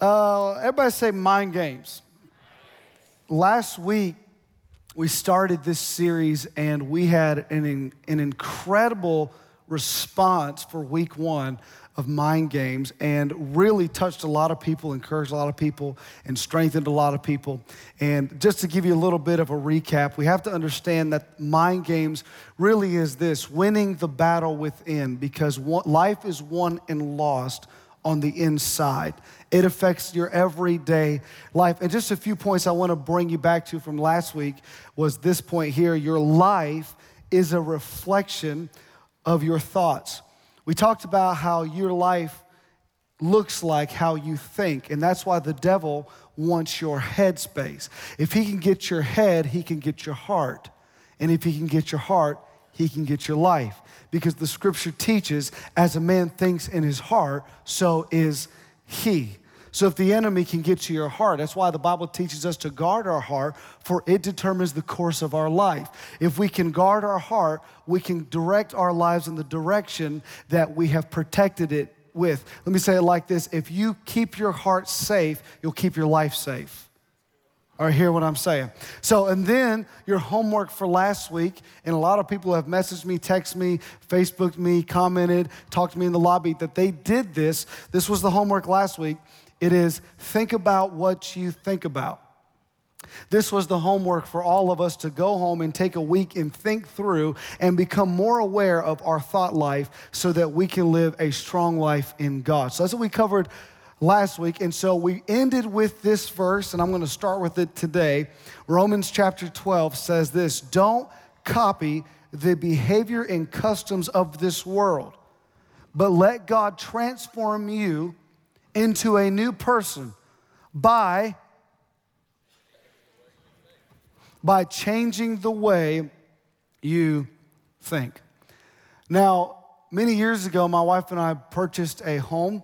Uh, everybody say mind games. Last week, we started this series and we had an, an incredible response for week one of mind games and really touched a lot of people, encouraged a lot of people, and strengthened a lot of people. And just to give you a little bit of a recap, we have to understand that mind games really is this winning the battle within because life is won and lost on the inside. It affects your everyday life. And just a few points I want to bring you back to from last week was this point here your life is a reflection of your thoughts. We talked about how your life looks like how you think, and that's why the devil wants your head space. If he can get your head, he can get your heart. And if he can get your heart, he can get your life because the scripture teaches as a man thinks in his heart, so is he. So if the enemy can get to your heart, that's why the Bible teaches us to guard our heart, for it determines the course of our life. If we can guard our heart, we can direct our lives in the direction that we have protected it with. Let me say it like this if you keep your heart safe, you'll keep your life safe or hear what I'm saying. So, and then your homework for last week, and a lot of people have messaged me, texted me, Facebooked me, commented, talked to me in the lobby that they did this. This was the homework last week. It is think about what you think about. This was the homework for all of us to go home and take a week and think through and become more aware of our thought life so that we can live a strong life in God. So that's what we covered last week. And so we ended with this verse, and I'm going to start with it today. Romans chapter 12 says this Don't copy the behavior and customs of this world, but let God transform you into a new person by by changing the way you think. Now, many years ago, my wife and I purchased a home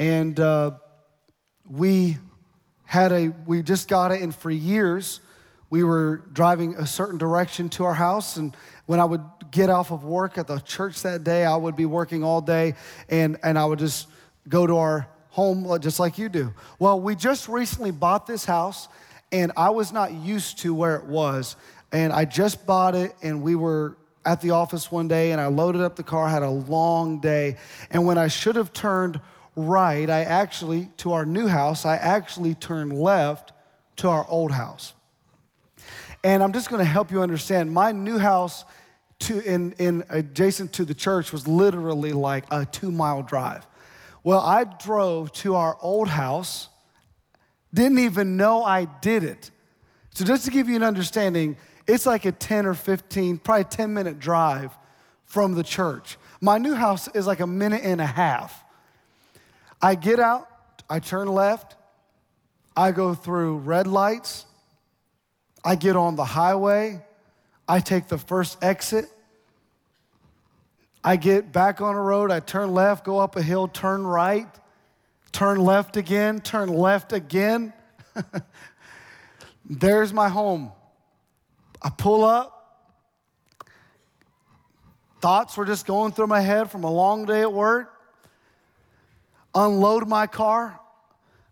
and uh, we had a, we just got it, and for years, we were driving a certain direction to our house. And when I would get off of work at the church that day, I would be working all day, and, and I would just go to our home just like you do. Well, we just recently bought this house, and I was not used to where it was. And I just bought it, and we were at the office one day, and I loaded up the car, had a long day. And when I should have turned right, I actually, to our new house, I actually turned left to our old house. And I'm just going to help you understand my new house to in, in adjacent to the church was literally like a two mile drive. Well, I drove to our old house, didn't even know I did it. So, just to give you an understanding, it's like a 10 or 15, probably 10 minute drive from the church. My new house is like a minute and a half. I get out, I turn left, I go through red lights, I get on the highway, I take the first exit. I get back on a road, I turn left, go up a hill, turn right, turn left again, turn left again. There's my home. I pull up. Thoughts were just going through my head from a long day at work unload my car.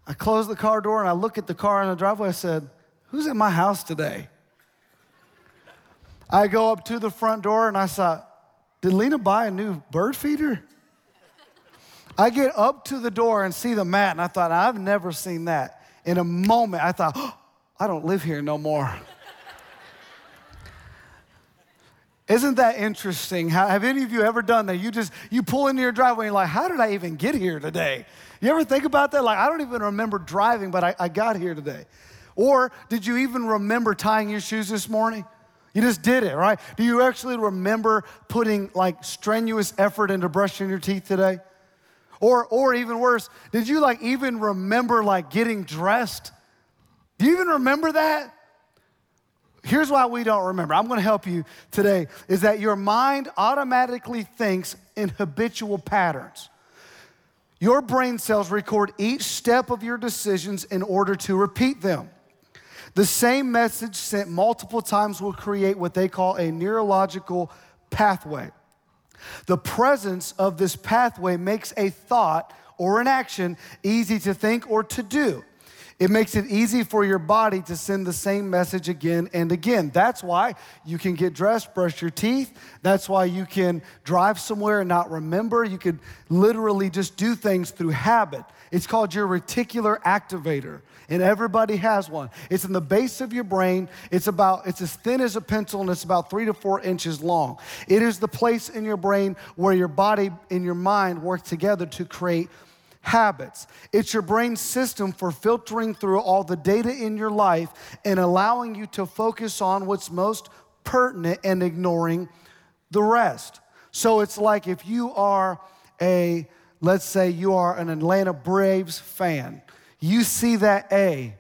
I close the car door and I look at the car in the driveway. I said, Who's at my house today? I go up to the front door and I thought, Did Lena buy a new bird feeder? I get up to the door and see the mat, and I thought, I've never seen that. In a moment, I thought, oh, I don't live here no more. Isn't that interesting? Have any of you ever done that? You just you pull into your driveway and you're like, how did I even get here today? You ever think about that? Like, I don't even remember driving, but I, I got here today. Or did you even remember tying your shoes this morning? You just did it, right? Do you actually remember putting like strenuous effort into brushing your teeth today? Or, or even worse, did you like even remember like getting dressed? Do you even remember that? Here's why we don't remember. I'm going to help you today is that your mind automatically thinks in habitual patterns. Your brain cells record each step of your decisions in order to repeat them. The same message sent multiple times will create what they call a neurological pathway. The presence of this pathway makes a thought or an action easy to think or to do. It makes it easy for your body to send the same message again and again. That's why you can get dressed, brush your teeth. That's why you can drive somewhere and not remember. You could literally just do things through habit. It's called your reticular activator, and everybody has one. It's in the base of your brain. It's about it's as thin as a pencil and it's about 3 to 4 inches long. It is the place in your brain where your body and your mind work together to create habits. It's your brain system for filtering through all the data in your life and allowing you to focus on what's most pertinent and ignoring the rest. So it's like if you are a, let's say you are an Atlanta Braves fan, you see that A,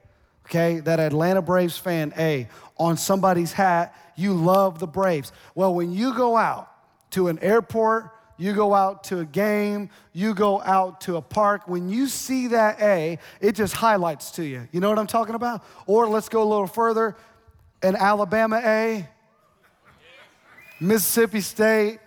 okay, that Atlanta Braves fan A on somebody's hat, you love the Braves. Well, when you go out to an airport, you go out to a game, you go out to a park, when you see that A, it just highlights to you. You know what I'm talking about? Or let's go a little further an Alabama A, Mississippi State,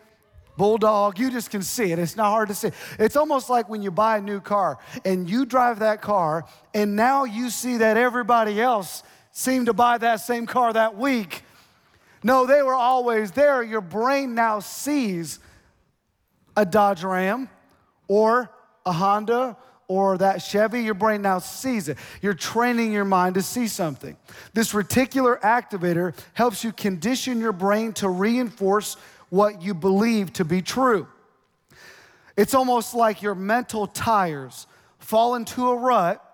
Bulldog, you just can see it. It's not hard to see. It's almost like when you buy a new car and you drive that car, and now you see that everybody else seemed to buy that same car that week. No, they were always there. Your brain now sees a Dodge Ram or a Honda or that Chevy, your brain now sees it. You're training your mind to see something. This reticular activator helps you condition your brain to reinforce what you believe to be true. It's almost like your mental tires fall into a rut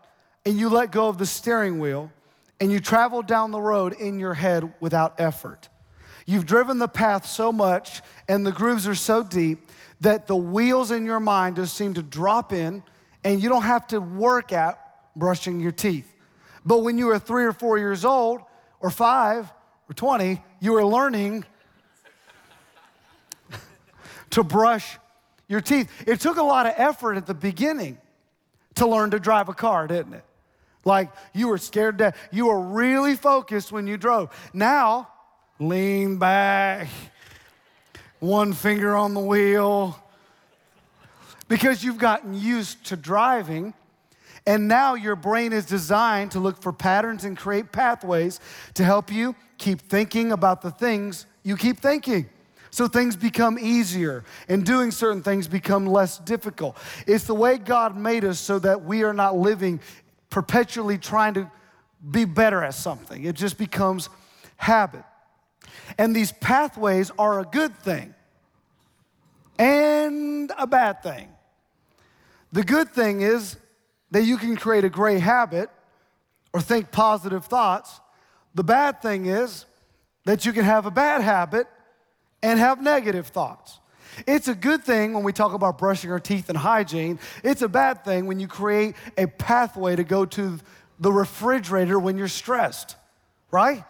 and you let go of the steering wheel and you travel down the road in your head without effort. You've driven the path so much and the grooves are so deep that the wheels in your mind just seem to drop in and you don't have to work at brushing your teeth. But when you were three or four years old, or five, or 20, you were learning to brush your teeth. It took a lot of effort at the beginning to learn to drive a car, didn't it? Like you were scared to You were really focused when you drove. Now, lean back, one finger on the wheel, because you've gotten used to driving. And now your brain is designed to look for patterns and create pathways to help you keep thinking about the things you keep thinking. So things become easier and doing certain things become less difficult. It's the way God made us so that we are not living perpetually trying to be better at something. It just becomes habit. And these pathways are a good thing and a bad thing. The good thing is that you can create a great habit or think positive thoughts. The bad thing is that you can have a bad habit and have negative thoughts. It's a good thing when we talk about brushing our teeth and hygiene. It's a bad thing when you create a pathway to go to the refrigerator when you're stressed, right?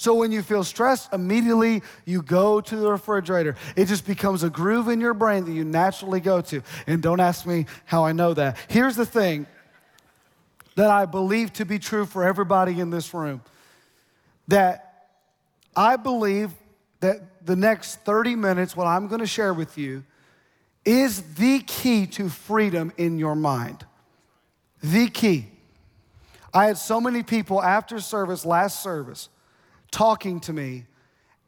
So when you feel stressed, immediately you go to the refrigerator. It just becomes a groove in your brain that you naturally go to. And don't ask me how I know that. Here's the thing that I believe to be true for everybody in this room that I believe that the next 30 minutes, what I'm going to share with you, is the key to freedom in your mind. The key. I had so many people after service, last service, talking to me,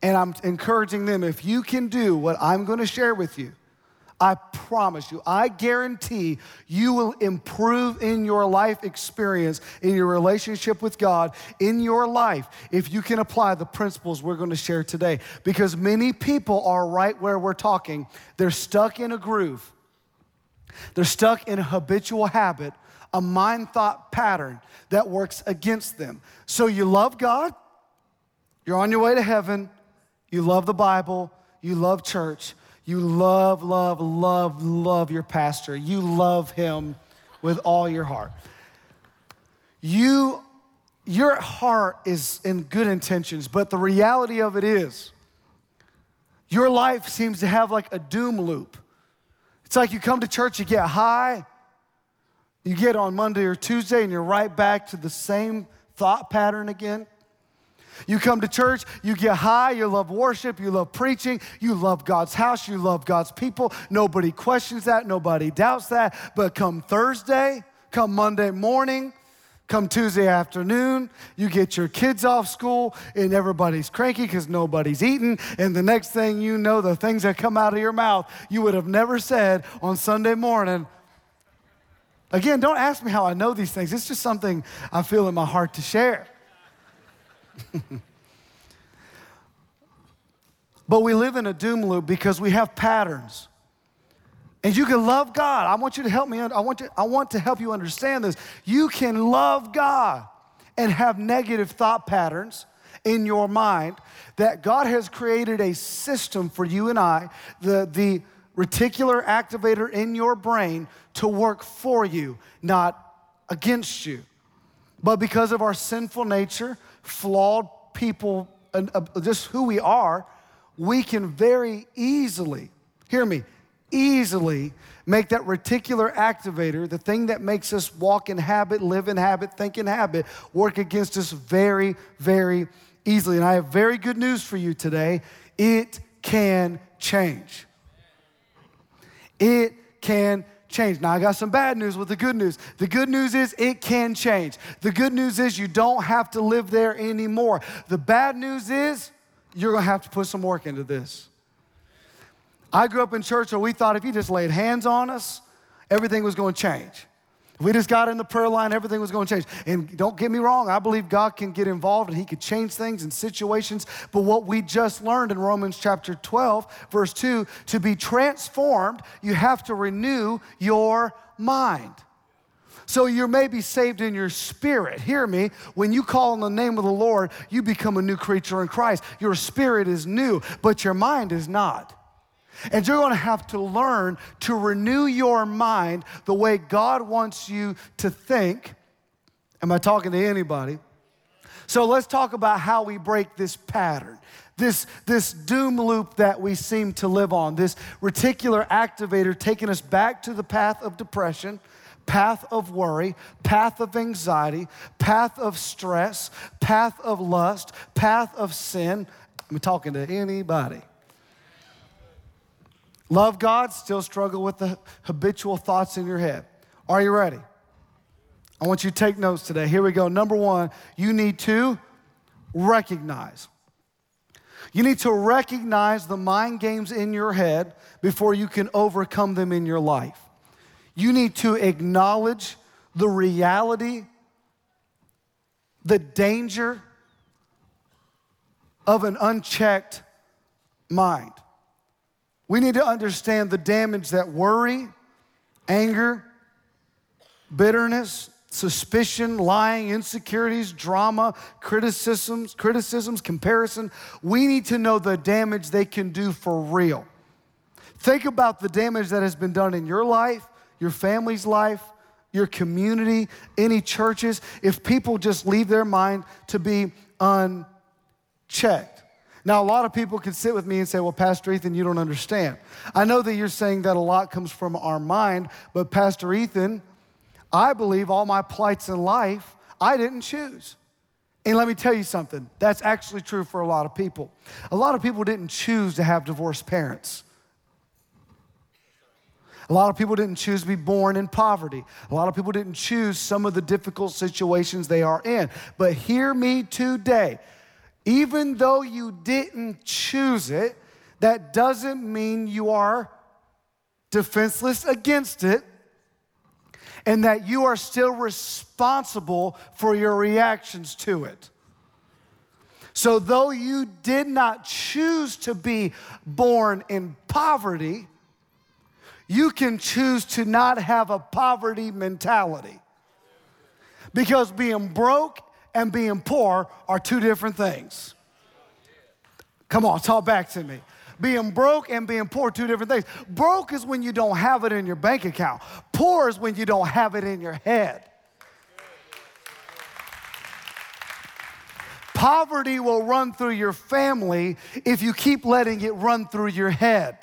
and I'm encouraging them if you can do what I'm going to share with you, I promise you, I guarantee you will improve in your life experience, in your relationship with God, in your life, if you can apply the principles we're going to share today. Because many people are right where we're talking. They're stuck in a groove, they're stuck in a habitual habit, a mind thought pattern that works against them. So you love God, you're on your way to heaven. You love the Bible. You love church. You love, love, love, love your pastor. You love him with all your heart. You, your heart is in good intentions, but the reality of it is, your life seems to have like a doom loop. It's like you come to church, you get high, you get on Monday or Tuesday, and you're right back to the same thought pattern again. You come to church, you get high, you love worship, you love preaching, you love God's house, you love God's people. Nobody questions that, nobody doubts that. But come Thursday, come Monday morning, come Tuesday afternoon, you get your kids off school and everybody's cranky because nobody's eating. And the next thing you know, the things that come out of your mouth you would have never said on Sunday morning. Again, don't ask me how I know these things. It's just something I feel in my heart to share. but we live in a doom loop because we have patterns. And you can love God. I want you to help me. I want, to, I want to help you understand this. You can love God and have negative thought patterns in your mind that God has created a system for you and I, the, the reticular activator in your brain, to work for you, not against you. But because of our sinful nature, flawed people, and uh, just who we are, we can very easily, hear me, easily make that reticular activator, the thing that makes us walk in habit, live in habit, think in habit, work against us very, very easily. And I have very good news for you today. It can change. It can change. Now, I got some bad news with the good news. The good news is it can change. The good news is you don't have to live there anymore. The bad news is you're going to have to put some work into this. I grew up in church where we thought if you just laid hands on us, everything was going to change. We just got in the prayer line, everything was going to change. And don't get me wrong, I believe God can get involved and He could change things and situations. But what we just learned in Romans chapter 12, verse 2, to be transformed, you have to renew your mind. So you may be saved in your spirit. Hear me. When you call on the name of the Lord, you become a new creature in Christ. Your spirit is new, but your mind is not. And you're going to have to learn to renew your mind the way God wants you to think. Am I talking to anybody? So let's talk about how we break this pattern, this, this doom loop that we seem to live on, this reticular activator taking us back to the path of depression, path of worry, path of anxiety, path of stress, path of lust, path of sin. I'm talking to anybody. Love God, still struggle with the habitual thoughts in your head. Are you ready? I want you to take notes today. Here we go. Number one, you need to recognize. You need to recognize the mind games in your head before you can overcome them in your life. You need to acknowledge the reality, the danger of an unchecked mind. We need to understand the damage that worry, anger, bitterness, suspicion, lying, insecurities, drama, criticisms, criticisms, comparison. We need to know the damage they can do for real. Think about the damage that has been done in your life, your family's life, your community, any churches, if people just leave their mind to be unchecked. Now, a lot of people can sit with me and say, Well, Pastor Ethan, you don't understand. I know that you're saying that a lot comes from our mind, but Pastor Ethan, I believe all my plights in life I didn't choose. And let me tell you something, that's actually true for a lot of people. A lot of people didn't choose to have divorced parents. A lot of people didn't choose to be born in poverty. A lot of people didn't choose some of the difficult situations they are in. But hear me today. Even though you didn't choose it, that doesn't mean you are defenseless against it and that you are still responsible for your reactions to it. So, though you did not choose to be born in poverty, you can choose to not have a poverty mentality. Because being broke and being poor are two different things. Come on, talk back to me. Being broke and being poor, two different things. Broke is when you don't have it in your bank account, poor is when you don't have it in your head. Poverty will run through your family if you keep letting it run through your head.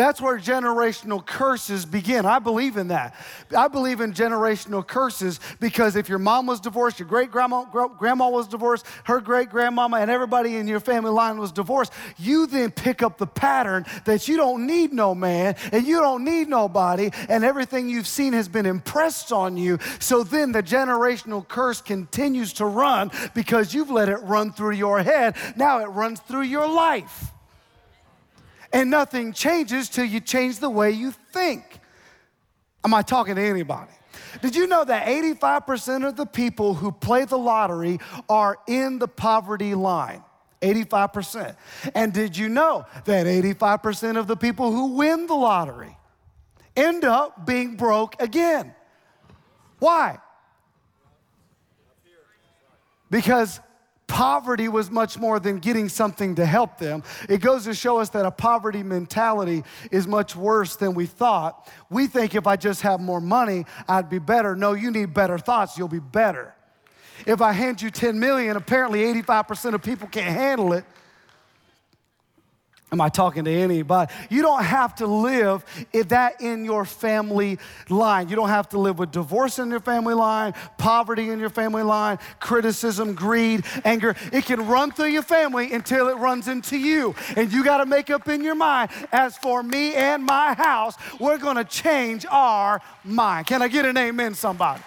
That's where generational curses begin. I believe in that. I believe in generational curses because if your mom was divorced, your great grandma, grandma was divorced, her great grandmama, and everybody in your family line was divorced, you then pick up the pattern that you don't need no man and you don't need nobody, and everything you've seen has been impressed on you. So then the generational curse continues to run because you've let it run through your head. Now it runs through your life. And nothing changes till you change the way you think. Am I talking to anybody? Did you know that 85% of the people who play the lottery are in the poverty line? 85%. And did you know that 85% of the people who win the lottery end up being broke again? Why? Because poverty was much more than getting something to help them. It goes to show us that a poverty mentality is much worse than we thought. We think if I just have more money, I'd be better. No, you need better thoughts, you'll be better. If I hand you 10 million, apparently 85% of people can't handle it. Am I talking to anybody? You don't have to live that in your family line. You don't have to live with divorce in your family line, poverty in your family line, criticism, greed, anger. It can run through your family until it runs into you. And you got to make up in your mind as for me and my house, we're going to change our mind. Can I get an amen, somebody?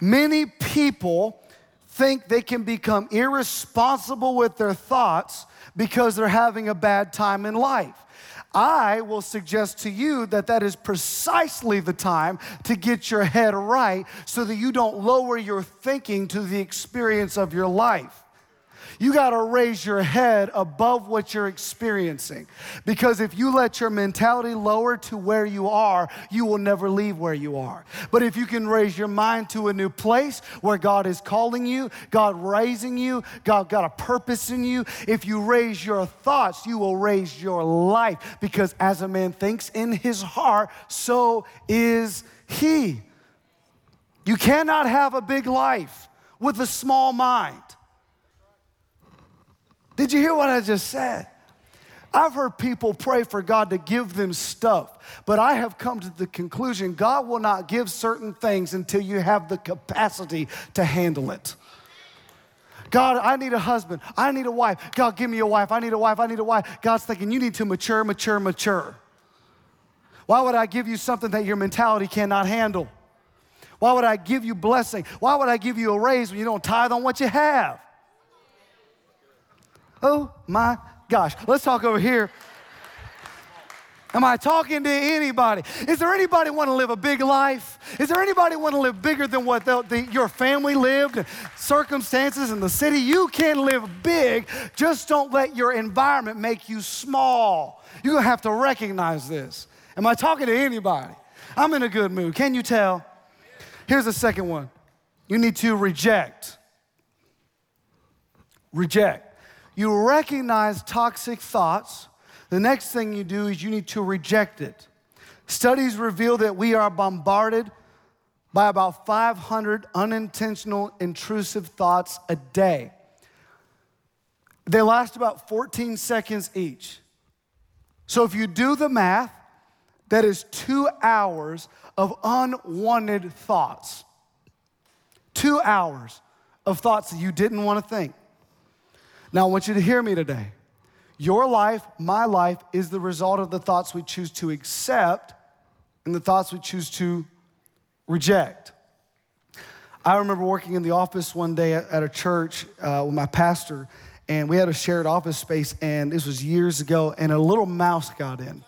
Many people think they can become irresponsible with their thoughts because they're having a bad time in life. I will suggest to you that that is precisely the time to get your head right so that you don't lower your thinking to the experience of your life. You got to raise your head above what you're experiencing. Because if you let your mentality lower to where you are, you will never leave where you are. But if you can raise your mind to a new place where God is calling you, God raising you, God got a purpose in you, if you raise your thoughts, you will raise your life. Because as a man thinks in his heart, so is he. You cannot have a big life with a small mind. Did you hear what I just said? I've heard people pray for God to give them stuff, but I have come to the conclusion God will not give certain things until you have the capacity to handle it. God, I need a husband. I need a wife. God, give me a wife. I need a wife. I need a wife. God's thinking, you need to mature, mature, mature. Why would I give you something that your mentality cannot handle? Why would I give you blessing? Why would I give you a raise when you don't tithe on what you have? Oh my gosh. Let's talk over here. Am I talking to anybody? Is there anybody want to live a big life? Is there anybody want to live bigger than what the, the, your family lived, circumstances in the city? You can live big, just don't let your environment make you small. You're to have to recognize this. Am I talking to anybody? I'm in a good mood. Can you tell? Here's the second one you need to reject. Reject you recognize toxic thoughts, the next thing you do is you need to reject it. Studies reveal that we are bombarded by about 500 unintentional intrusive thoughts a day. They last about 14 seconds each. So if you do the math, that is two hours of unwanted thoughts. Two hours of thoughts that you didn't want to think. Now, I want you to hear me today. Your life, my life, is the result of the thoughts we choose to accept and the thoughts we choose to reject. I remember working in the office one day at, a church uh, with my pastor, and we had a shared office space, and this was years ago, and a little mouse got in.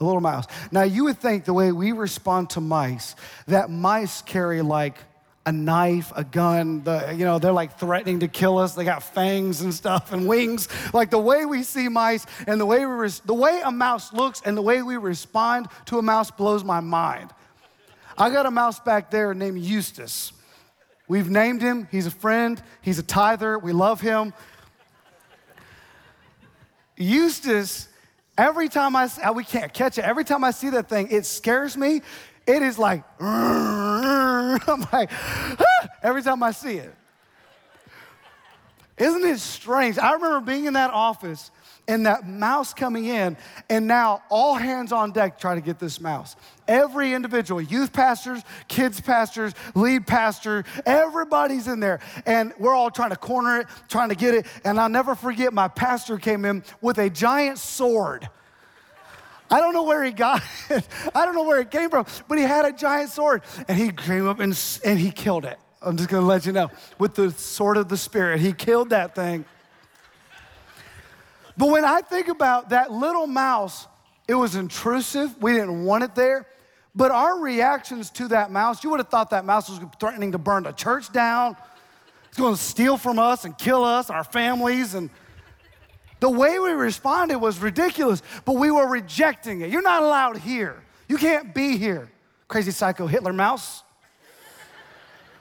A little mouse. Now, you would think the way we respond to mice, that mice carry like a knife, a gun. The, you know, they're like threatening to kill us. They got fangs and stuff and wings. Like the way we see mice and the way we res- the way a mouse looks and the way we respond to a mouse blows my mind. I got a mouse back there named Eustace. We've named him. He's a friend. He's a tither. We love him. Eustace, every time I we can't catch it. Every time I see that thing, it scares me it is like, I'm like, ah, every time I see it. Isn't it strange? I remember being in that office and that mouse coming in, and now all hands on deck trying to get this mouse. Every individual, youth pastors, kids pastors, lead pastor, everybody's in there. And we're all trying to corner it, trying to get it. And I'll never forget my pastor came in with a giant sword. I don't know where he got it. I don't know where it came from, but he had a giant sword and he came up and, and he killed it. I'm just gonna let you know. With the sword of the Spirit, he killed that thing. But when I think about that little mouse, it was intrusive. We didn't want it there. But our reactions to that mouse, you would have thought that mouse was threatening to burn the church down. It's going to steal from us and kill us, our families. And the way we responded was ridiculous, but we were rejecting it. You're not allowed here. You can't be here. Crazy psycho Hitler mouse.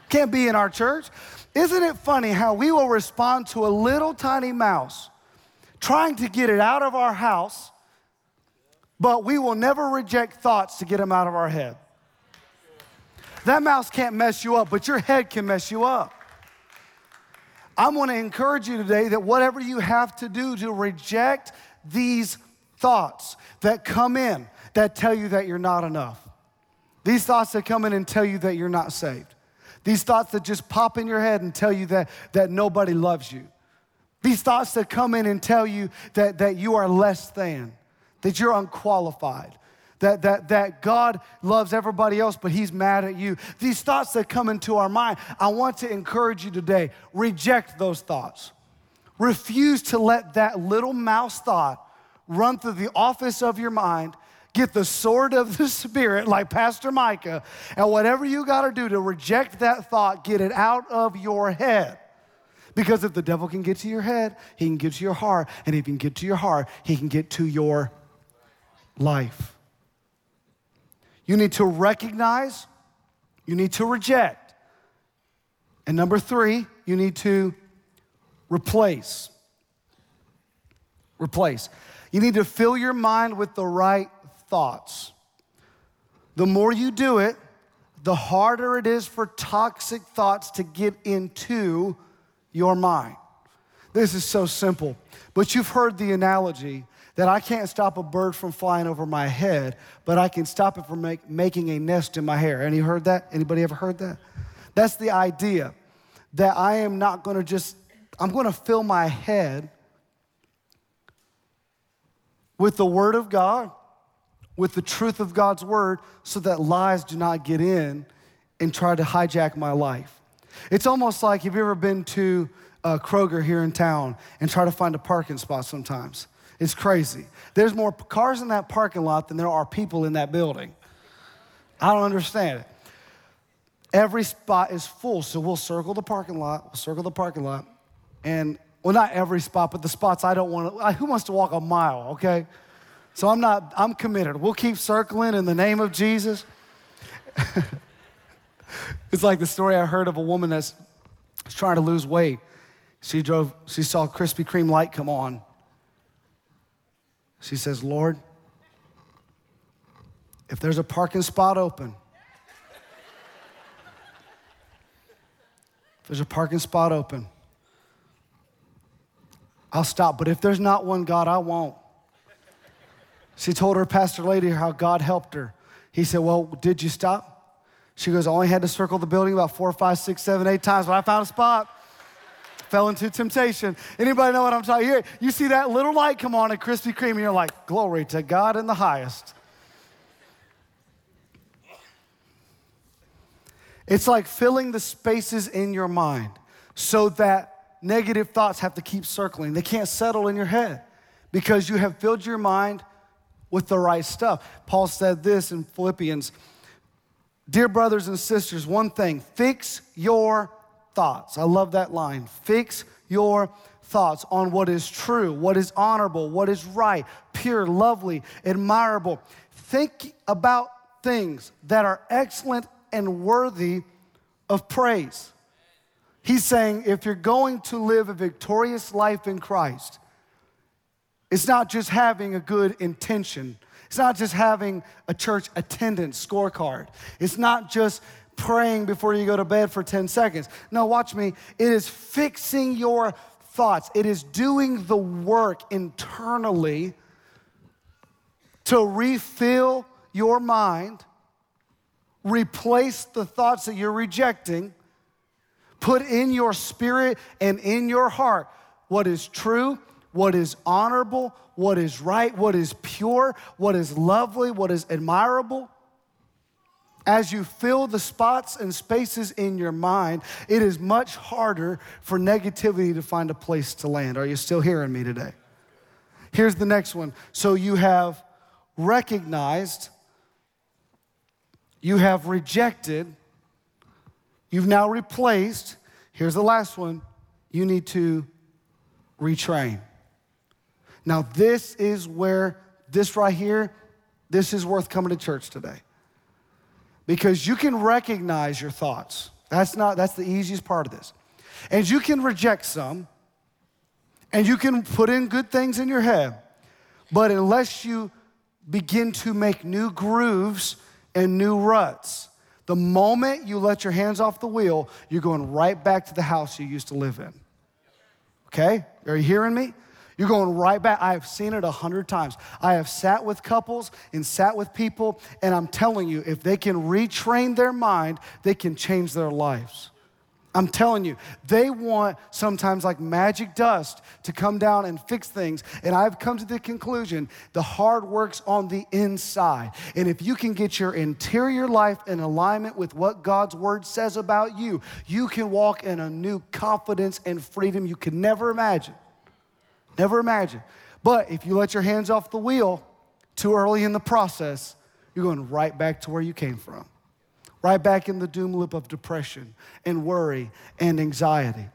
Can't be in our church. Isn't it funny how we will respond to a little tiny mouse trying to get it out of our house, but we will never reject thoughts to get them out of our head. That mouse can't mess you up, but your head can mess you up. I want to encourage you today that whatever you have to do to reject these thoughts that come in that tell you that you're not enough, these thoughts that come in and tell you that you're not saved, these thoughts that just pop in your head and tell you that, that nobody loves you, these thoughts that come in and tell you that, that you are less than, that you're unqualified, that, that, that God loves everybody else, but He's mad at you. These thoughts that come into our mind, I want to encourage you today reject those thoughts. Refuse to let that little mouse thought run through the office of your mind. Get the sword of the Spirit, like Pastor Micah, and whatever you got to do to reject that thought, get it out of your head. Because if the devil can get to your head, he can get to your heart. And if he can get to your heart, he can get to your life. You need to recognize, you need to reject. And number three, you need to replace. Replace. You need to fill your mind with the right thoughts. The more you do it, the harder it is for toxic thoughts to get into your mind. This is so simple, but you've heard the analogy that I can't stop a bird from flying over my head, but I can stop it from make, making a nest in my hair. Any heard that? Anybody ever heard that? That's the idea that I am not going to just, I'm going to fill my head with the Word of God, with the truth of God's Word, so that lies do not get in and try to hijack my life. It's almost like have you ever been to uh, Kroger here in town and try to find a parking spot sometimes? It's crazy. There's more cars in that parking lot than there are people in that building. I don't understand it. Every spot is full, so we'll circle the parking lot, we'll circle the parking lot, and well, not every spot, but the spots I don't want to. Who wants to walk a mile, okay? So I'm not, I'm committed. We'll keep circling in the name of Jesus. It's like the story I heard of a woman that's trying to lose weight. She drove, she saw Krispy Kreme light come on. She says, Lord, if there's a parking spot open, if there's a parking spot open, I'll stop. But if there's not one, God, I won't. She told her pastor lady how God helped her. He said, Well, did you stop? She goes, I only had to circle the building about four, five, six, seven, eight times, but I found a spot. Fell into temptation. Anybody know what I'm talking here? You see that little light come on at Krispy Kreme, and you're like, glory to God in the highest. It's like filling the spaces in your mind so that negative thoughts have to keep circling. They can't settle in your head because you have filled your mind with the right stuff. Paul said this in Philippians Dear brothers and sisters, one thing fix your thoughts. I love that line. Fix your thoughts on what is true, what is honorable, what is right, pure, lovely, admirable. Think about things that are excellent and worthy of praise. He's saying if you're going to live a victorious life in Christ, it's not just having a good intention it's not just having a church attendance scorecard. It's not just praying before you go to bed for 10 seconds. No, watch me. It is fixing your thoughts. It is doing the work internally to refill your mind, replace the thoughts that you're rejecting, put in your spirit and in your heart what is true, what is honorable, what is right, what is pure, what is lovely, what is admirable. As you fill the spots and spaces in your mind, it is much harder for negativity to find a place to land. Are you still hearing me today? Here's the next one. So you have recognized, you have rejected, you've now replaced. Here's the last one you need to retrain. Now, this is where, this right here, this is worth coming to church today. Because you can recognize your thoughts. That's not, that's the easiest part of this. And you can reject some, and you can put in good things in your head, but unless you begin to make new grooves and new ruts, the moment you let your hands off the wheel, you're going right back to the house you used to live in. Okay? Are you hearing me? You're going right back. I have seen it a hundred times. I have sat with couples and sat with people, and I'm telling you, if they can retrain their mind, they can change their lives. I'm telling you, they want sometimes like magic dust to come down and fix things. And I've come to the conclusion the hard work's on the inside. And if you can get your interior life in alignment with what God's word says about you, you can walk in a new confidence and freedom you could never imagine. Never imagine. But if you let your hands off the wheel too early in the process, you're going right back to where you came from. Right back in the doom loop of depression and worry and anxiety.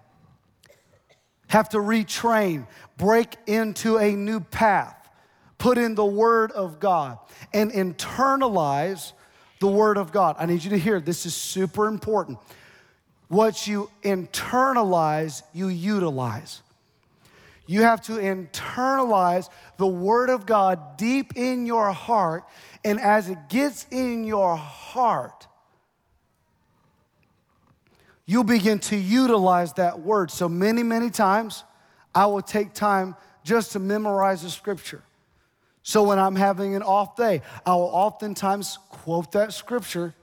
Have to retrain, break into a new path, put in the Word of God, and internalize the Word of God. I need you to hear this is super important. What you internalize, you utilize. You have to internalize the Word of God deep in your heart. And as it gets in your heart, you'll begin to utilize that Word. So many, many times, I will take time just to memorize the Scripture. So when I'm having an off day, I will oftentimes quote that Scripture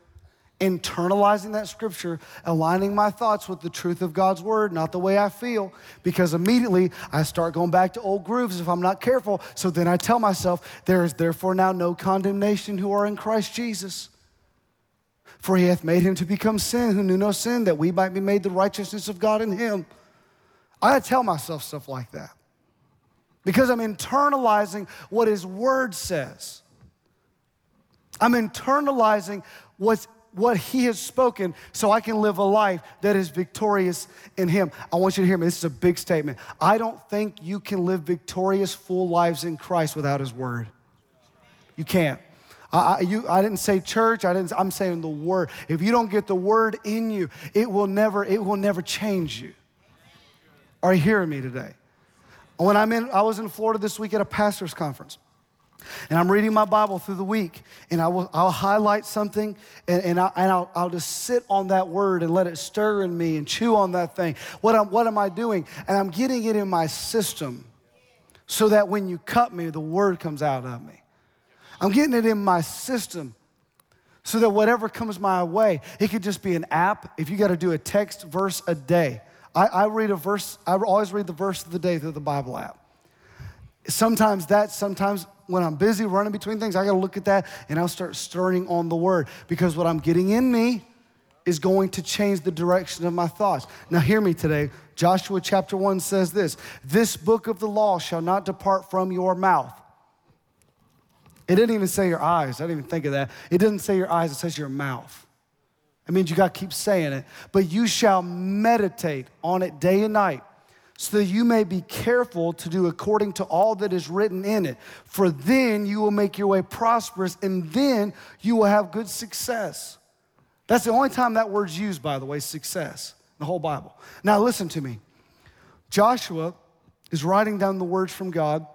internalizing that scripture, aligning my thoughts with the truth of God's word, not the way I feel, because immediately I start going back to old grooves if I'm not careful. So then I tell myself, there is therefore now no condemnation who are in Christ Jesus. For he hath made him to become sin who knew no sin, that we might be made the righteousness of God in him. I tell myself stuff like that because I'm internalizing what his word says. I'm internalizing what's what he has spoken so I can live a life that is victorious in him. I want you to hear me. This is a big statement. I don't think you can live victorious, full lives in Christ without his word. You can't. I, you, I didn't say church. I didn't. I'm saying the word. If you don't get the word in you, it will never. It will never change you. Are you hearing me today? When I'm in, I was in Florida this week at a pastors' conference. And I'm reading my Bible through the week, and I will, I'll highlight something, and, and, I, and I'll, I'll just sit on that word and let it stir in me and chew on that thing. What, am, what am I doing? And I'm getting it in my system so that when you cut me, the word comes out of me. I'm getting it in my system so that whatever comes my way, it could just be an app. If you got to do a text verse a day, I, I read a verse, I always read the verse of the day through the Bible app. Sometimes that, sometimes when I'm busy running between things, I got to look at that and I'll start stirring on the word because what I'm getting in me is going to change the direction of my thoughts. Now, hear me today. Joshua chapter 1 says this This book of the law shall not depart from your mouth. It didn't even say your eyes. I didn't even think of that. It doesn't say your eyes, it says your mouth. It means you got to keep saying it. But you shall meditate on it day and night so that you may be careful to do according to all that is written in it. For then you will make your way prosperous, and then you will have good success. That's the only time that word's used, by the way, success, the whole Bible. Now, listen to me. Joshua is writing down the words from God,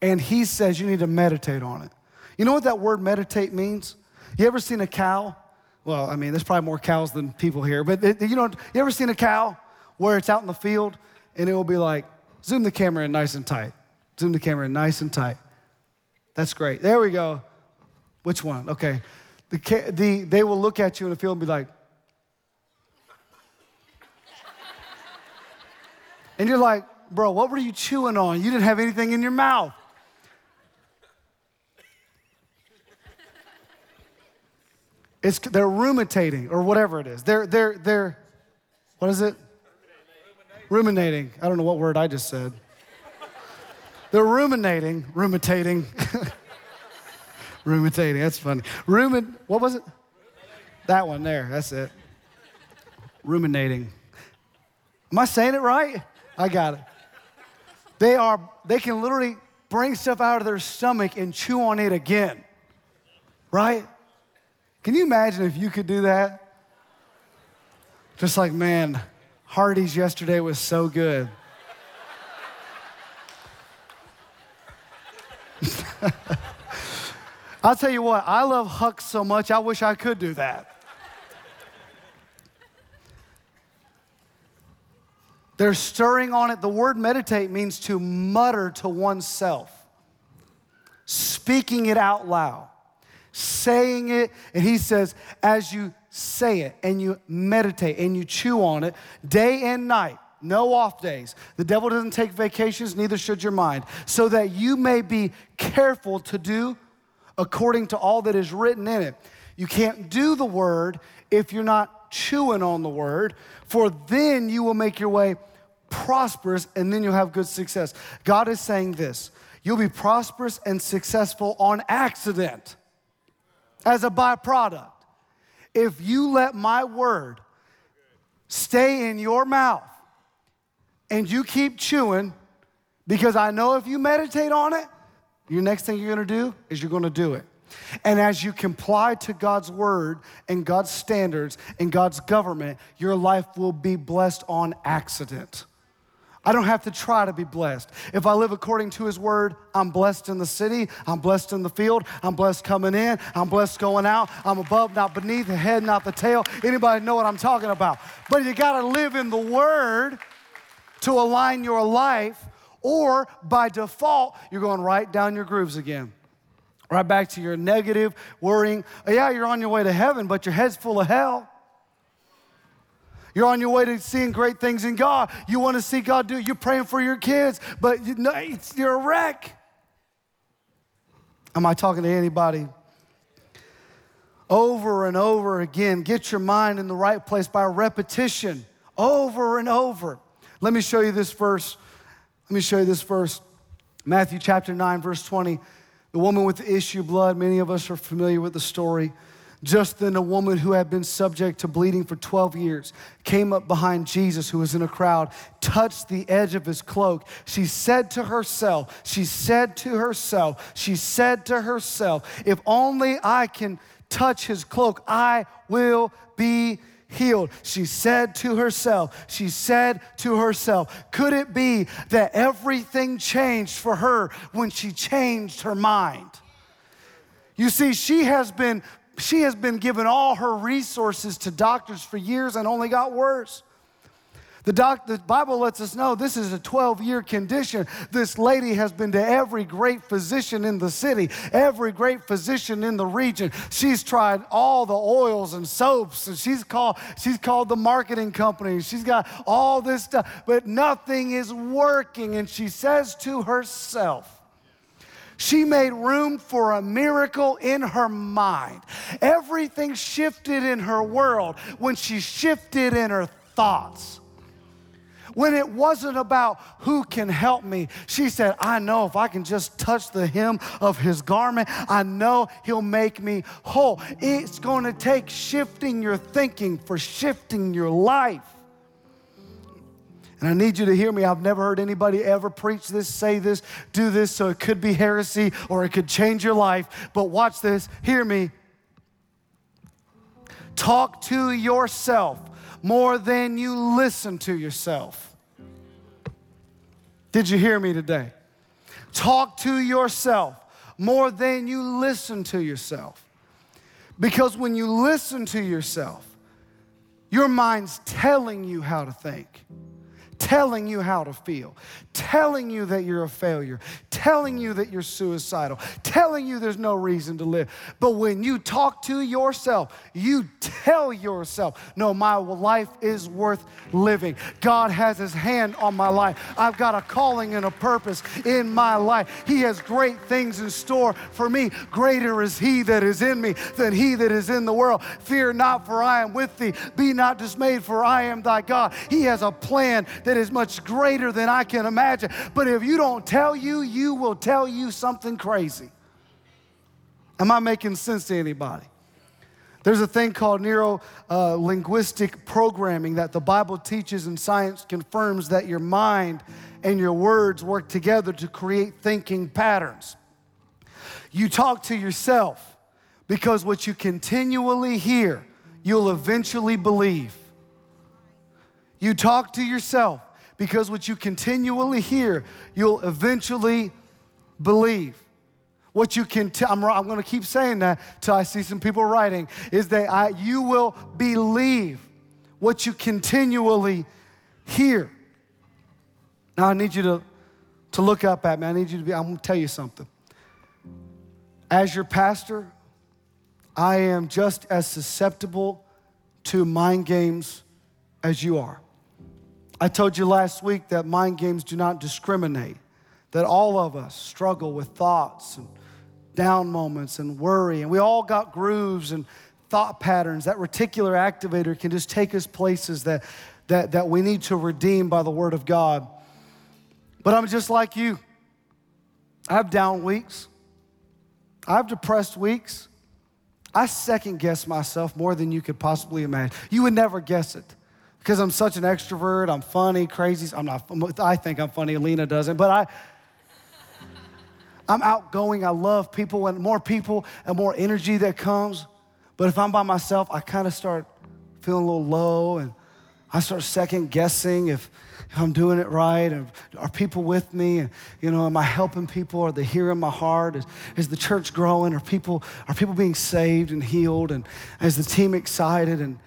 and he says you need to meditate on it. You know what that word meditate means? You ever seen a cow? Well, I mean, there's probably more cows than people here, but you know, you ever seen a cow where it's out in the field and it will be like, zoom the camera in nice and tight. Zoom the camera in nice and tight. That's great. There we go. Which one? Okay. The, the, they will look at you in the field and be like, and you're like, bro, what were you chewing on? You didn't have anything in your mouth. It's, they're ruminating or whatever it is. They're, they're, they're, what is it? Ruminating. I don't know what word I just said. They're ruminating, ruminating, ruminating. That's funny. Rumin, what was it? That one there. That's it. Ruminating. Am I saying it right? I got it. They are. They can literally bring stuff out of their stomach and chew on it again. Right? Can you imagine if you could do that? Just like, man, Hardee's yesterday was so good. I'll tell you what, I love Huck so much, I wish I could do that. They're stirring on it. The word meditate means to mutter to oneself, speaking it out loud, saying it. And he says, as you say it and you meditate and you chew on it day and night, no off days. The devil doesn't take vacations, neither should your mind, so that you may be careful to do according to all that is written in it. You can't do the word if you're not chewing on the word, for then you will make your way prosperous and then you'll have good success. God is saying this you'll be prosperous and successful on accident as a byproduct. If you let my word stay in your mouth and you keep chewing, because I know if you meditate on it, your next thing you're gonna do is you're gonna do it. And as you comply to God's word and God's standards and God's government, your life will be blessed on accident. I don't have to try to be blessed. If I live according to his word, I'm blessed in the city, I'm blessed in the field, I'm blessed coming in, I'm blessed going out, I'm above, not beneath, the head, not the tail. Anybody know what I'm talking about? But you got to live in the word to align your life, or by default, you're going right down your grooves again. Right back to your negative, worrying. Yeah, you're on your way to heaven, but your head's full of hell. You're on your way to seeing great things in God. You want to see God do it. You're praying for your kids, but you know, you're a wreck. Am I talking to anybody? Over and over again, get your mind in the right place by repetition, over and over. Let me show you this verse. Let me show you this verse. Matthew chapter 9, verse 20. The woman with the issue of blood, many of us are familiar with the story. Just then, a woman who had been subject to bleeding for 12 years came up behind Jesus, who was in a crowd, touched the edge of his cloak. She said to herself, She said to herself, She said to herself, If only I can touch his cloak, I will be healed. She said to herself, She said to herself, Could it be that everything changed for her when she changed her mind? You see, she has been she has been given all her resources to doctors for years and only got worse. The, doc, the Bible lets us know this is a 12 year condition. This lady has been to every great physician in the city, every great physician in the region. She's tried all the oils and soaps, and she's called, she's called the marketing company. She's got all this stuff, but nothing is working. And she says to herself, she made room for a miracle in her mind. Everything shifted in her world when she shifted in her thoughts. When it wasn't about who can help me, she said, I know if I can just touch the hem of his garment, I know he'll make me whole. It's going to take shifting your thinking for shifting your life. And I need you to hear me. I've never heard anybody ever preach this, say this, do this, so it could be heresy or it could change your life. But watch this, hear me. Talk to yourself more than you listen to yourself. Did you hear me today? Talk to yourself more than you listen to yourself. Because when you listen to yourself, your mind's telling you how to think telling you how to feel, telling you that you're a failure, telling you that you're suicidal, telling you there's no reason to live. But when you talk to yourself, you tell yourself, no, my life is worth living. God has his hand on my life. I've got a calling and a purpose in my life. He has great things in store for me. Greater is he that is in me than he that is in the world. Fear not, for I am with thee. Be not dismayed, for I am thy God. He has a plan that is much greater than I can imagine. But if you don't tell you, you will tell you something crazy. Am I making sense to anybody? There's a thing called neuro uh, linguistic programming that the Bible teaches and science confirms that your mind and your words work together to create thinking patterns. You talk to yourself because what you continually hear, you'll eventually believe. You talk to yourself because what you continually hear, you'll eventually believe. What you can, t- I'm, I'm going to keep saying that till I see some people writing, is that I, you will believe what you continually hear. Now I need you to, to look up at me. I need you to be, I'm going to tell you something. As your pastor, I am just as susceptible to mind games as you are. I told you last week that mind games do not discriminate, that all of us struggle with thoughts and down moments and worry, and we all got grooves and thought patterns. That reticular activator can just take us places that, that, that we need to redeem by the Word of God. But I'm just like you. I have down weeks, I have depressed weeks. I second guess myself more than you could possibly imagine. You would never guess it because I'm such an extrovert, I'm funny, crazy. I'm not, I think I'm funny, Alina doesn't, but I, I'm outgoing. I love people and more people and more energy that comes. But if I'm by myself, I kind of start feeling a little low and I start second guessing if, if I'm doing it right. And are people with me? And, you know, am I helping people? Are they hearing my heart? Is, is the church growing? Are people, are people being saved and healed? And is the team excited? And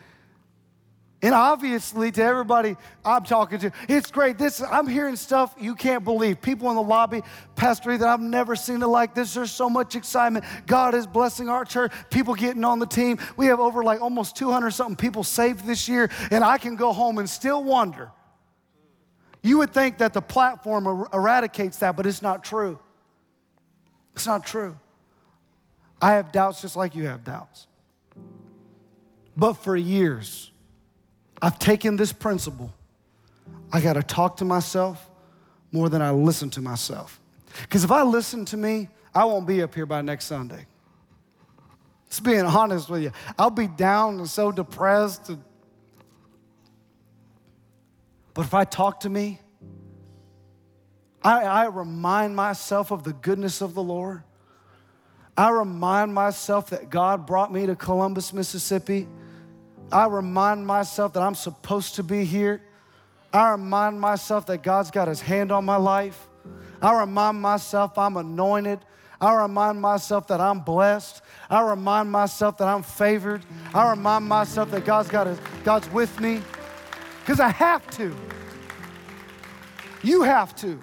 and obviously, to everybody I'm talking to, it's great. This I'm hearing stuff you can't believe. People in the lobby, Pastor that I've never seen it like this. There's so much excitement. God is blessing our church. People getting on the team. We have over like almost 200 something people saved this year, and I can go home and still wonder. You would think that the platform er- eradicates that, but it's not true. It's not true. I have doubts just like you have doubts. But for years, I've taken this principle. I got to talk to myself more than I listen to myself. Because if I listen to me, I won't be up here by next Sunday. Just being honest with you, I'll be down and so depressed. But if I talk to me, I, I remind myself of the goodness of the Lord. I remind myself that God brought me to Columbus, Mississippi I remind myself that I'm supposed to be here. I remind myself that God's got his hand on my life. I remind myself I'm anointed. I remind myself that I'm blessed. I remind myself that I'm favored. I remind myself that God's got his, God's with me. Because I have to. You have to.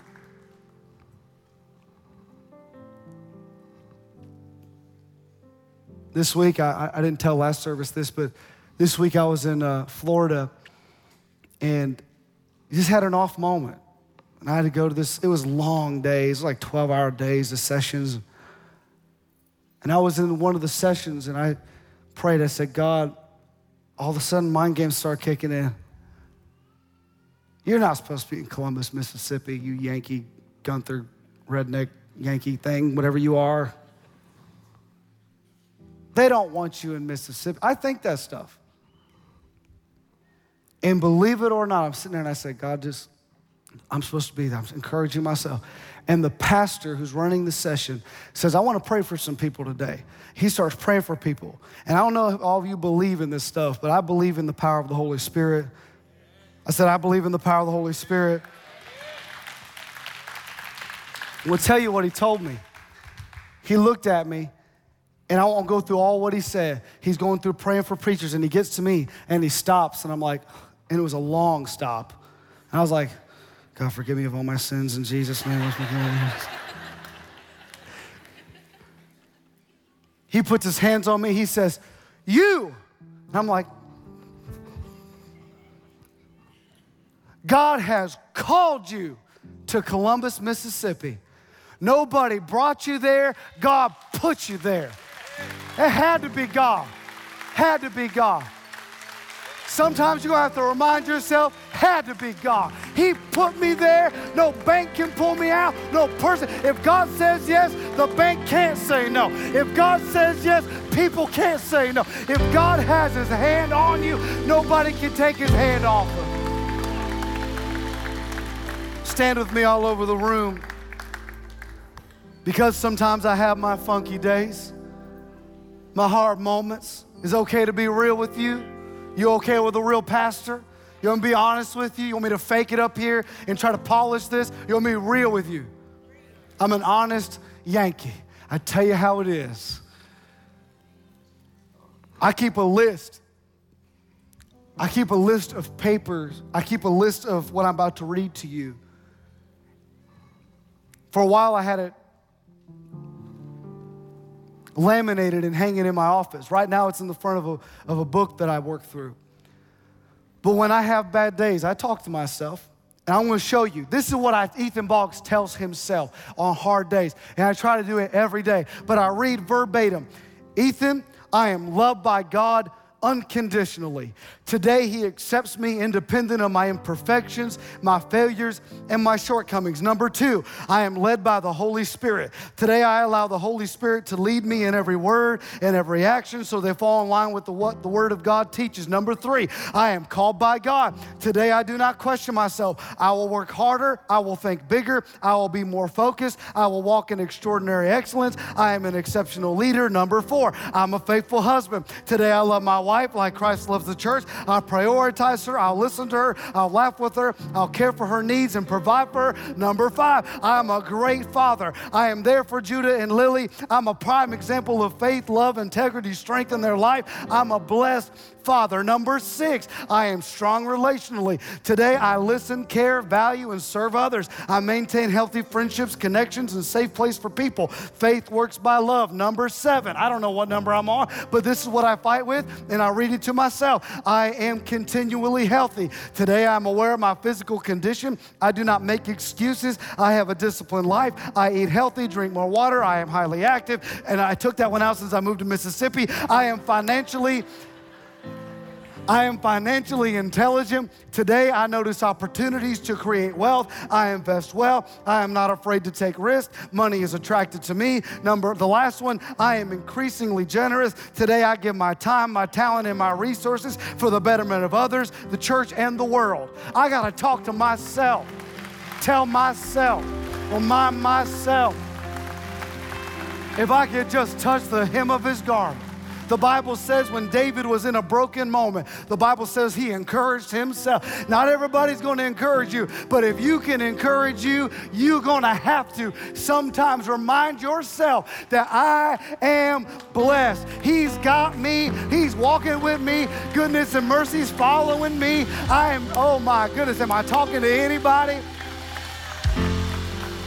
This week, I, I didn't tell last service this, but this week I was in uh, Florida and just had an off moment. And I had to go to this, it was long days, like 12 hour days of sessions. And I was in one of the sessions and I prayed. I said, God, all of a sudden mind games start kicking in. You're not supposed to be in Columbus, Mississippi, you Yankee, Gunther, redneck, Yankee thing, whatever you are. They don't want you in Mississippi. I think that stuff. And believe it or not, I'm sitting there and I said, God, just, I'm supposed to be there. I'm encouraging myself. And the pastor who's running the session says, I want to pray for some people today. He starts praying for people. And I don't know if all of you believe in this stuff, but I believe in the power of the Holy Spirit. I said, I believe in the power of the Holy Spirit. We'll tell you what he told me. He looked at me and I won't go through all what he said. He's going through praying for preachers, and he gets to me and he stops, and I'm like, and it was a long stop And I was like, God, forgive me of all my sins in Jesus' name. he puts his hands on me. He says, You. And I'm like, God has called you to Columbus, Mississippi. Nobody brought you there, God put you there. It had to be God. Had to be God. Sometimes you're gonna have to remind yourself, had to be God. He put me there. No bank can pull me out. No person. If God says yes, the bank can't say no. If God says yes, people can't say no. If God has his hand on you, nobody can take his hand off of you. Stand with me all over the room. Because sometimes I have my funky days, my hard moments. It's okay to be real with you. You okay with a real pastor? You want me to be honest with you? You want me to fake it up here and try to polish this? You want me to be real with you? I'm an honest Yankee. I tell you how it is. I keep a list. I keep a list of papers. I keep a list of what I'm about to read to you. For a while, I had it laminated and hanging in my office. Right now, it's in the front of a, of a book that I work through. But when I have bad days, I talk to myself. And I'm going to show you. This is what I, Ethan Boggs tells himself on hard days. And I try to do it every day. But I read verbatim Ethan, I am loved by God unconditionally. Today, He accepts me independent of my imperfections, my failures, and my shortcomings. Number two, I am led by the Holy Spirit. Today, I allow the Holy Spirit to lead me in every word and every action so they fall in line with the, what the Word of God teaches. Number three, I am called by God. Today, I do not question myself. I will work harder. I will think bigger. I will be more focused. I will walk in extraordinary excellence. I am an exceptional leader. Number four, I'm a faithful husband. Today, I love my wife like Christ loves the church. I'll prioritize her. I'll listen to her. I'll laugh with her. I'll care for her needs and provide for her. Number five, I'm a great father. I am there for Judah and Lily. I'm a prime example of faith, love, integrity, strength in their life. I'm a blessed father. Number six, I am strong relationally. Today, I listen, care, value, and serve others. I maintain healthy friendships, connections, and safe place for people. Faith works by love. Number seven, I don't know what number I'm on, but this is what I fight with, and I read it to myself. I am continually healthy. Today, I'm aware of my physical condition. I do not make excuses. I have a disciplined life. I eat healthy, drink more water. I am highly active, and I took that one out since I moved to Mississippi. I am financially I am financially intelligent. Today, I notice opportunities to create wealth. I invest well. I am not afraid to take risks. Money is attracted to me. Number the last one, I am increasingly generous. Today, I give my time, my talent, and my resources for the betterment of others, the church, and the world. I got to talk to myself, tell myself, remind myself. If I could just touch the hem of his garment. The Bible says when David was in a broken moment, the Bible says he encouraged himself. Not everybody's going to encourage you, but if you can encourage you, you're going to have to sometimes remind yourself that I am blessed. He's got me, He's walking with me, goodness and mercy's following me. I am, oh my goodness, am I talking to anybody?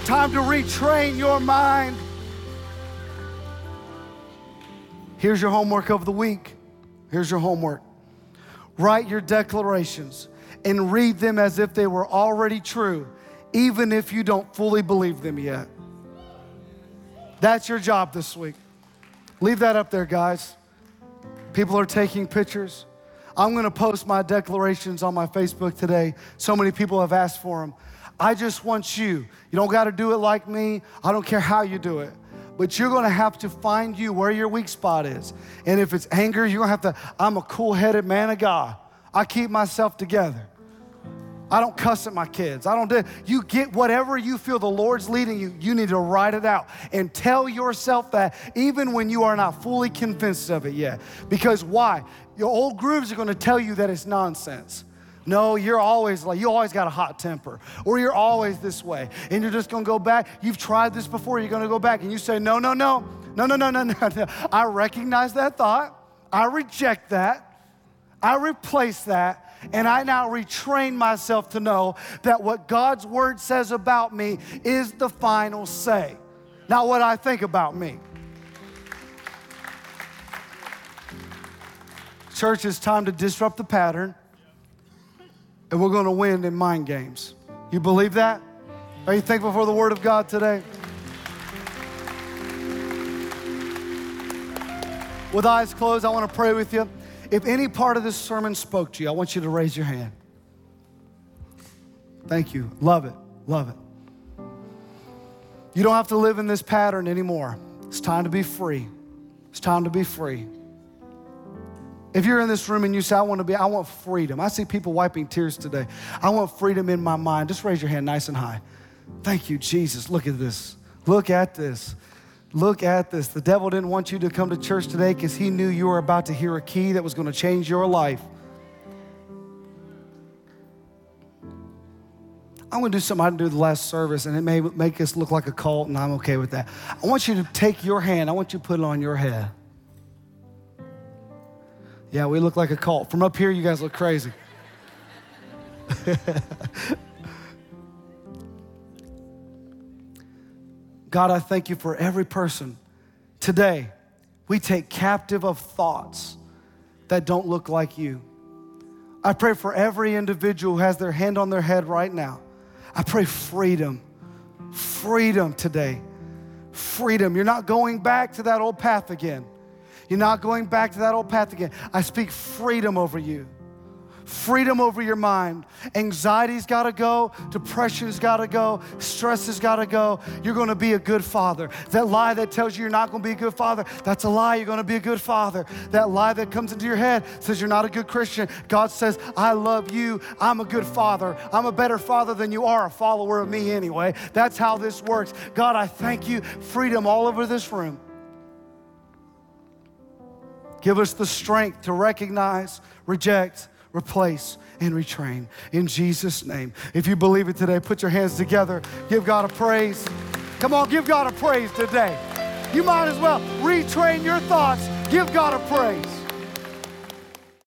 Time to retrain your mind Here's your homework of the week. Here's your homework. Write your declarations and read them as if they were already true, even if you don't fully believe them yet. That's your job this week. Leave that up there, guys. People are taking pictures. I'm going to post my declarations on my Facebook today. So many people have asked for them. I just want you. You don't got to do it like me. I don't care how you do it but you're gonna have to find you where your weak spot is. And if it's anger, you're gonna have to, I'm a cool headed man of God. I keep myself together. I don't cuss at my kids. I don't do, you get whatever you feel the Lord's leading you, you need to write it out and tell yourself that even when you are not fully convinced of it yet. Because why? Your old grooves are gonna tell you that it's nonsense. No, you're always like, you always got a hot temper, or you're always this way, and you're just gonna go back. You've tried this before, you're gonna go back, and you say, No, no, no, no, no, no, no, no. I recognize that thought, I reject that, I replace that, And I now retrain myself to know that what God's word says about me is the final say, not what I think about me. Church, it's time to disrupt the pattern, and we're going to win in mind games. You believe that? Are you thankful for the word of God today? With eyes closed, I want to pray with you. If any part of this sermon spoke to you, I want you to raise your hand. Thank you. Love it. Love it. You don't have to live in this pattern anymore. It's time to be free. It's time to be free. If you're in this room and you say, I want to be, I want freedom. I see people wiping tears today. I want freedom in my mind. Just raise your hand nice and high. Thank you, Jesus. Look at this. Look at this. Look at this. The devil didn't want you to come to church today because he knew you were about to hear a key that was going to change your life. I'm going to do something I didn't do the last service, and it may make us look like a cult, and I'm okay with that. I want you to take your hand, I want you to put it on your head. Yeah, we look like a cult. From up here, you guys look crazy. God, I thank you for every person. Today, we take captive of thoughts that don't look like you. I pray for every individual who has their hand on their head right now. I pray freedom, freedom today. Freedom. You're not going back to that old path again. You're not going back to that old path again. I speak freedom over you freedom over your mind. Anxiety's got to go, depression's got to go, stress has got to go. You're going to be a good father. That lie that tells you you're not going to be a good father, that's a lie. You're going to be a good father. That lie that comes into your head says you're not a good Christian. God says, I love you. I'm a good father. I'm a better father than you are a follower of me anyway. That's how this works. God, I thank you. Freedom all over this room. Give us the strength to recognize, reject, replace, and retrain. In Jesus' name. If you believe it today, put your hands together. Give God a praise. Come on, give God a praise today. You might as well retrain your thoughts. Give God a praise.